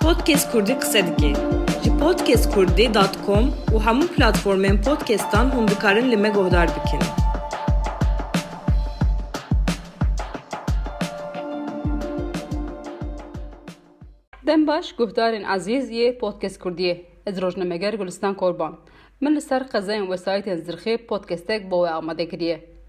Podcast Kurdi qise dike. Ji podcastkurdi.com û hemû platformên podcastan hûn dikarin li me guhdar bikin. Dem baş guhdarên ezîz yê Podcast Kurdiyê. Ez rojnameger Gulistan Korban. Min li ser qezeyên wesayetên zirxê podcastek bo we amade kiriye.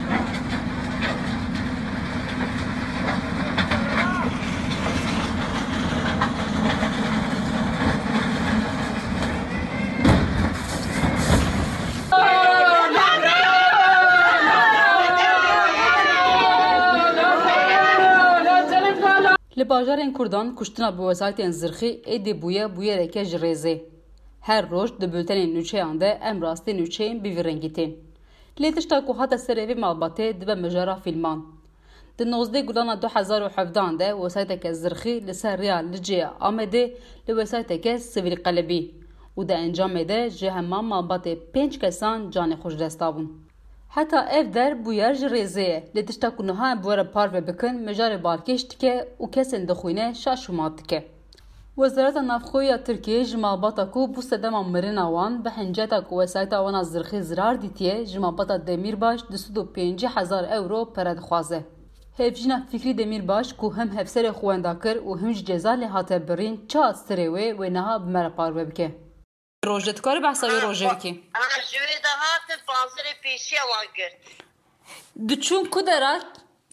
Li bajarên Kurdan kuştina bi wesayetên zirxî êdî bûye bûyereke ji rêzê. Her roj di bültenên nûçeyan de em rastî nûçeyên bi vî rengî tên. Lê tişta ku hate ser evê malbatê dibe mijara fîlman. Di nozdê gulana du hezar û hevdan de wesayeteke zirxî li ser rêya Licê Amedê li wesayeteke sivîl qelebî û di encamê de ji hema malbatê pênc kesan canê xwe ji dest dabûn. Heta ev der bûyer ji rêzê ye lê tişta ku niha em were parve bikin mijarê balkêş dike û kesên dixwîne şaş û mat dike. Wezareta Navxweya Tirkiyê ji malbata ku bû sedema mirina wan bi hinceta ku wesayeta wana zirxî zirar dîtiye ji malbata Demirbaş di sud û pêncî hezar euro pere dixwaze. Hevjîna Fikrî Demirbaş ku hem hevserê xwe wenda kir û him ji ceza lê hate birîn çi serê wê wê niha bi me re parve bike. Rojê dikarî behsa wê rojê bikî. Ama jüve de hatin panzere peşiye wan girt. Diçûn ku dera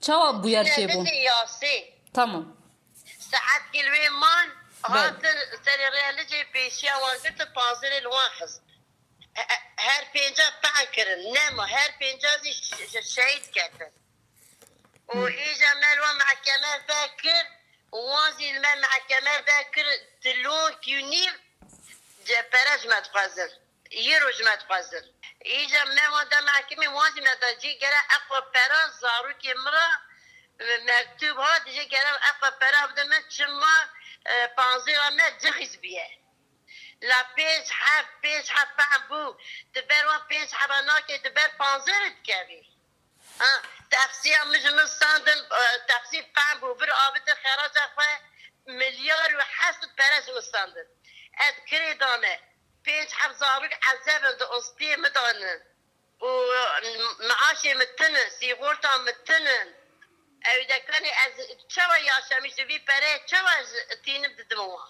çawa bûyer çêbûn. Ne yası. Tamam. Saat kilve man Ben- hatin seri realece peşiye wan girt panzere lwan hız. Her penca pan kirin. Nema her penca şehit ketin. O iyice melwa mahkeme bekir. ceperej medxwazir yê roj medxwazir îca me wan dema hekimê wan jî me da cî gere eqva pera zarokê min ra mektûb ha dijê gere eqva pera bide min çima panzêra me cihîz لا پێنج حەف پێنج حەف بەعم بوو دەبەر وا پێنج حەبە ناکێ دەبەر پانزەرت من ساندن تەفسی فەم بو بر آبت خێراجە خوێ ملیار و حەست پەرەش از کری دانه. پنج هزار عذاب داستی مدانن و معاشی متنن سیغورتا متنن او دکانی از چوا یاشمیش وی پره چوا تینم ددموا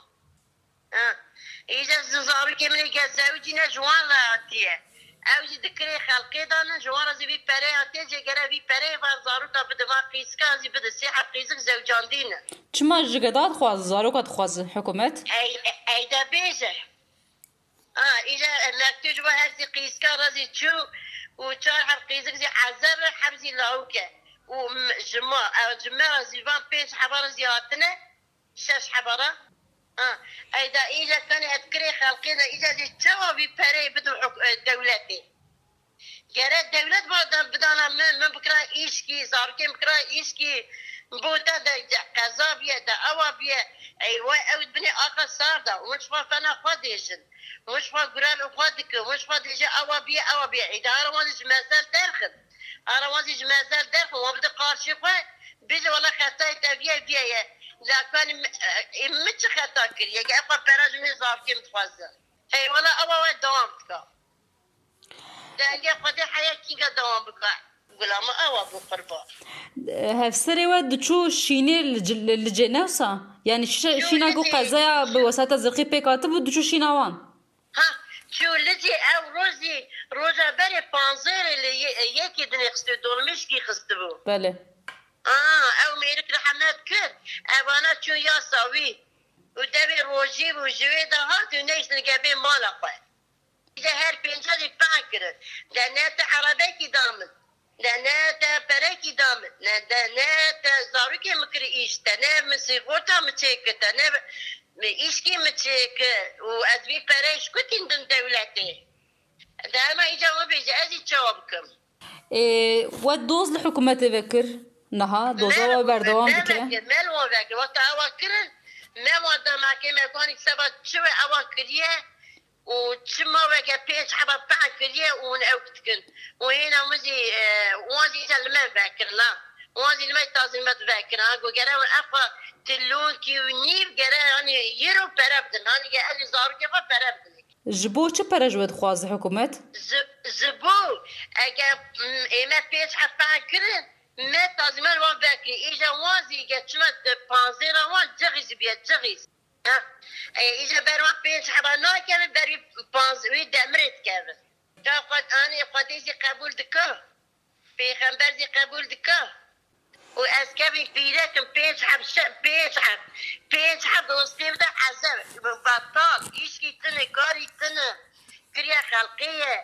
ایجا زنزابر که منی گزاوی جینا جوان لاتیه اوجي دکری خلقی دانن جوارزی بی پره آتی جگره بی پره و زاروکا بده ما قیسکازی بده سیحا قیزک زوجان دینه چما جگداد خواز زاروکات خواز حکومت؟ ایده بیجه. آه ایجا لکتوج با هرسی قیسکا تشو چو و چار هر قیزک زی عزر حبزی لعوکه و جما أو جما رازی وان پیش حبار زیاتنه شش حباره آه. أيضا إجا كان اذكري خلقنا إجا توا بباري بدو آه، دولتي. قالت دولت بدنا بدنا من بكرا ايشكي زاركي بكرا ايشكي بوتا دا قزابيا دا اوابيا ايوا أود بني اخا صاردا ومش فاف أنا خاديشن ومش فاف قرآن وخادك ومش فاف اجا اوابيا اوابيا إذا اروانج مازال داخل. اروانج مازال داخل. وبدا قارشي خوي بيجي والله خطايت افيا فيا لكن إمت آه، خطاكر يجي يعني أبا براج ميزار كم تخزن أي ولا اوا وين دوام بكا لأني حياة حياتي قد دوام بكا ولا ما أوا بقربا هفسري ود تشو شيني اللي جينا وصا يعني شينا قو قزايا بوساطة زرقي بيكاتب ود تشو شينا وان ها شو لجي أو روزي روزا بري بانزير اللي يكي دني خستو دولمش كي خستبو بله اه او ميرك رحمات كر اوانا شو يا ساوي ودبي روجي وجوي ده هات ونيش نقابي مالا قوي إذا هر بينجا دي فاكر لأنات عربيكي دامن لأنات بريكي دامن لأنات زاروكي مكري إيش تنا مسيغوتا متشيك تنا إيشكي متشيك وأدبي بريش كنت دن دولتي ده ما إجا وبيجي أزي جوابكم We doz li hikûmetê vekir. Aha, doza بردوام نه مل و بگه و تا اوا کرن ما دما که مکانی سبا چو اوا کریه و چما بگه پیش حبا پا کریه و اون او کتکن و هینا مزی وازی ایسا لمن بکر لا وازی لمن تازی مدت بکر ها گو گره اون افا تلون کیو نیف نیو گره هانی یرو پره بدن هانی گه الی زار که فا پره جبو چه پرجود خواز حکومت؟ زبو اگه ایمه پیش حبا کرد pêş heftan kirin me tazîmen wan vekirî. Îja wan zî ge çima panzêra wan cixî ji biye cixî. Îja ber wan pêş heba nakevin berî panz wî demirê dikevin. Ca xwe anê Xwedê zî qebûl dike. Pêxember zî qebûl dike. و از کمی پیرکم پنج حب ش... پنج حب پنج حب دوستی بده عذاب بطال ایشکی تنه کاری تنه کریا خلقیه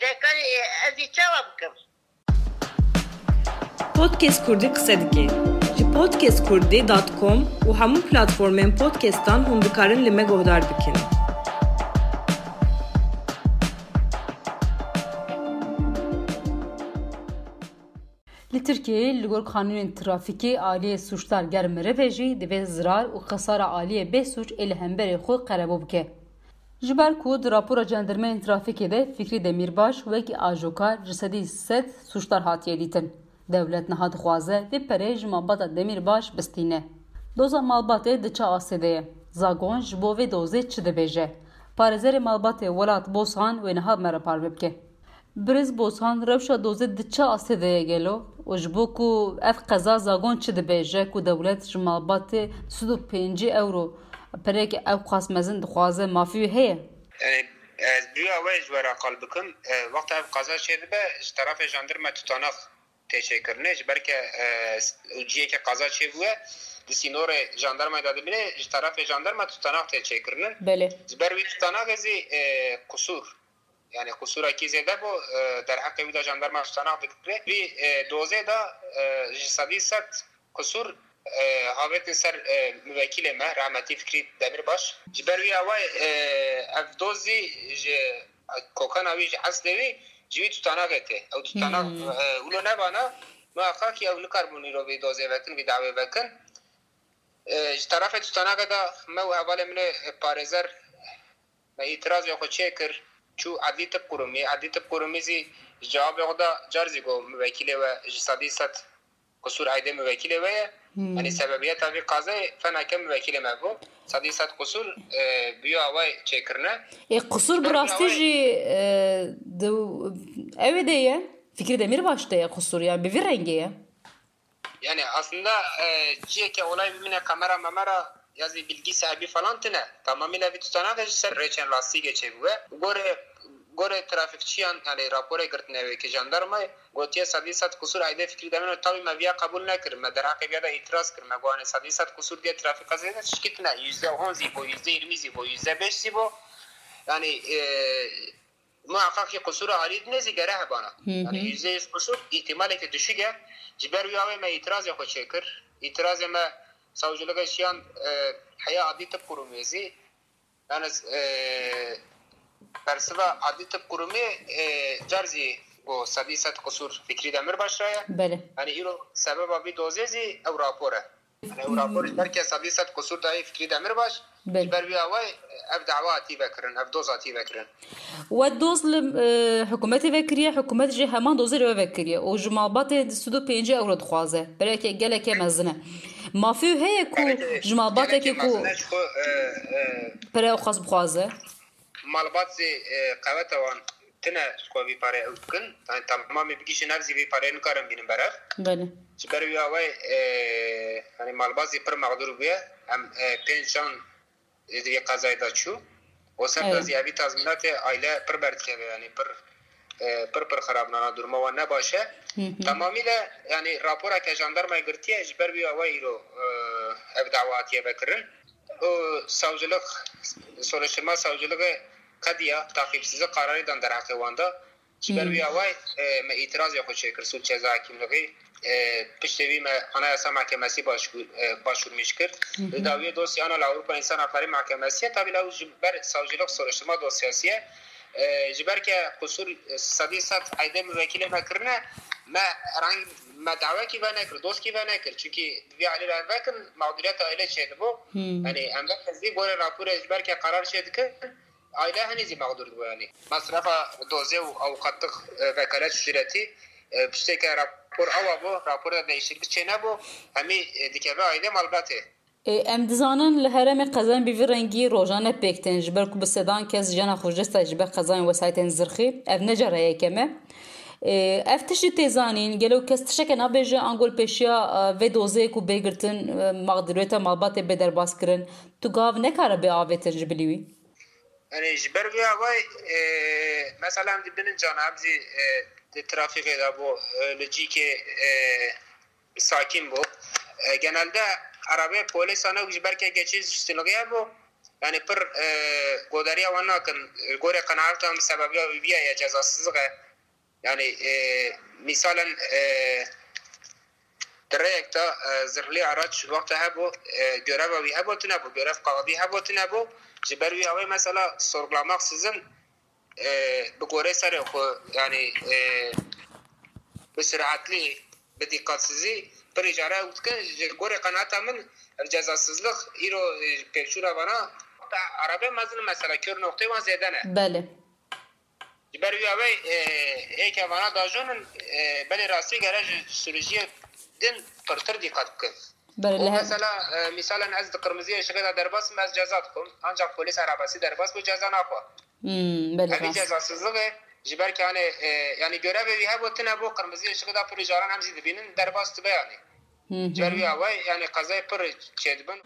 ده کاری ازی چوا بکم Podcast Kurdî qise dike. Ji podcastkurdî.com û hemû platformên podcastan hûn dikarin li me guhdar bikin. Li Tirkiyeyê li gor kanûnên trafîkê aliyê sûçdar germ mirivê jî divê zirar û xesara aliyê bêsûç ê li hemberê xwe ber ku di rapora cendirmeyên trafîkê de Fikrî Demirbaş wekî ajokar ji sedî sed sûçdar hatiye dîtin. Dewlet niha dixwaze vê perê ji malbata Demirbaş bistîne. Doza malbatê diçe Asêdê ye. Zagon ji bo vê dozê çi dibêje? Parêzerê malbatê welat Bosan wê niha merapar bike. Birêz Bosan rewşa dozê diçe Asêdeyê gelo û ji bo ku ev qeza zagon çi dibêje ku dewlet ji malbatê sud û pêncî ewro pereke ew xas mezin dixwaze mafî heye. Ez büyüya we ji wera qal bikim wexta ev qeza çê dibe ji terafê tutanak têçêkirine ji berke ciyekê qeza çê bûye di sînorê jandarma da dibîne ji terafê jandarma tutanak têçêkirinin Belê. ji ber wî tutanakê zî qusûr yani qusurekî zêde bû derheqê wî da jandarma tutanak dikire wî dozê da ji sedî sed qusûr havetin ser müvekilê me rahmetî Fikrî Demirbaş ji ber wî away ev dozî ji kokana wî ji eslê wî Cüyü tutanak ete. Ev tutanak hmm. ulu ne bana muhakkak ya ulu karboni ro ve doze vekin ve dave vekin. Ji tarafê tutanaka da me û hevalê min ê parêzer me îtiraz ya xwe çê kir çû edî tip kurumî edî tip kurumî zî cevabê xwe da car zî got vekîlê we ji sedî sed qusûr eydê müvekilê we ye yani sebebiyeta vê qazayê feneke müvekilê me bû sedî sed qusûr bûya away çêkirine Ê qusur bi rastî jî ew de ye Fikrî Demirbaş de ye qusur yani bi vî rengê ye. Yani aslında e, ciyeke olay bimine kamera memera yazı bilgi sahibi falan tine. Tamamıyla bir tutanak ser reçen lasti geçe bu. Gore ve ki jandarma gotiye sadi sat kusur ayda fikri demen tabi meviya kabul nekir. Me derhaqe ya da itiraz kir. Me guane sadi sat kusur diye trafik kazayda şirketine yüzde on zibo, yüzde yirmi zibo, yüzde beş zibo. Yani e, muhakkak ki kusuru alid ne zigare hebana. Yani yüzde yüz kusur ihtimali ki düşüge. Jiber uyawe me itiraz ya çekir. İtiraz me savcılığa şiyan e, haya adi tıp kurumezi. Yani e, персива ади тиб куруме ҷарзи бо сади сад қусур фикри дамир башрая бале яъне иро сабаба би дозези ав рапора ав рапор барке сади сад қусур даи фикри дамир баш بل دعواتي بكرن اف دوزاتي بكرن والدوز حكومتي بكريا حكومت جهه ما دوزر بكريا وجمابات سودو بينجي اورو دخوازه بلك جلك مزنه ما فيه هي كو جمابات كو برا خاص بخوازه euro dixwaze bereke gelekê mezin e mafî heye ku ji malbatekê ku pere ew xas bixwaze malbat zê qeweta wan tine xwe vî pare ew bikin yani tamamê bigîşin ev zî vî pareyê nikarin bînin berev belê ji ber wî away hani malbat zî pir mexdur bûye em pênc can divê qezayê da çû o Evet. zî evî tazminatê aile pir berdikeve yani pir pir pir xerabnana durma wan ne baş e tamamıyla yani rapora ke jandarmaya girtiye ji ber wî away îro ev dawatiye vekirin o savcılık soruşturma savcılığı kadiya takipsizi kararıydan derhaqê wan da ji ber wî away me îtiraz ya xwe çêkir sûd ceza hakîmlığî piştê wî me anayasa mahkemesî başvurmuş kir li dawiyê dosyana li Avrupa İnsan Hakları Mahkemesiye. Tabi law ji ber savcılık soruşturma dosyasıye ji ber ke qusur sedî sed eydê müvekilê me kirine me herhangi me davekî ve nekir doskî ve nekir çünkü vî alî re vekin mağduriyet aile çêdibû yani em vekizî gore raporê ji ber ke karar çê dikin aile henî zî aýla magdur bolany. Masrafa dozew awqatlyk vekalet süreti pisteke rapor awa bu, rapor da değişiklik çene bu, hemi dikebe aile malbatı. ام دزانن لهرم قزان بی رنگی روزانه پکتن جبر کو بسدان کس جنا خوجست جبر قزان وسایتن زرخی اف نجره یکمه آه، اف تشی تیزانین گلو کس تشکه نبیجه انگول پیشیا آه، و دوزه کو بگرتن آه، مقدرویتا مالبات بدر باز کرن تو گاو نکاره به آویتن جبلیوی؟ Yani ji ber vê avay mesela dibinin cana em jî di trafikê de bû li cîkê sakin bû genelde arabe polisana ji berke geçî stilgiya bû yani pir godariya wan nakin gorê qenaat em sebebiya wî ya cezasızlık e yani misalen direkt رایک تا زرلی عراج وقت ها بو گره و وی ها بو تنه بو گره قوابی ها بو تنه بو جبر وی آوی مثلا سرگلاماق سزن بگوره سر خو یعنی بسرعتلی بدی قاسزی پر اجاره اوت که گوره قناتا من جزاسزلق ایرو پیشور وانا عربه مزن مثلا کر نقطه ما زدنه بله. جبر وی آوی ای که وانا داجونن بلی راستی گره سروجیه Belê mesela misalen ez di qirmiziye şikeda derbas ez ceza dikim ancak polis arabası derbas bu ceza naxwe belê evî cezasızlık e ji ber ki hani yani görevê wî hebo tune bo qirmiziye şikeda pir caran em jî dibînin derbas dibe yani. Ji ber wî away yani qezayê pir çêdibin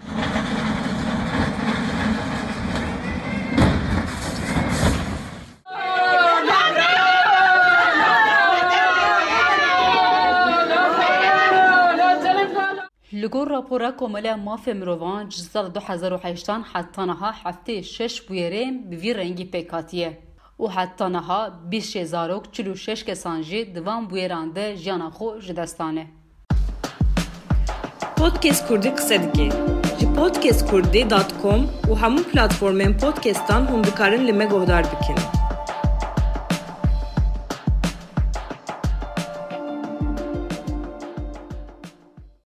لگور راپورا کمال ماف مروان جزال 2018 حتی نها هفته شش بویرین بوی رنگی پیکاتیه. و حتی نها بیش شیزارک چلو شش کسان جی دوان بویرانده خو جدستانه. پودکست کردی قصه دکی جی پودکست کردی دات کم و همون پلاتفورمین پودکستان هم بکارن لیمه گودار بکنه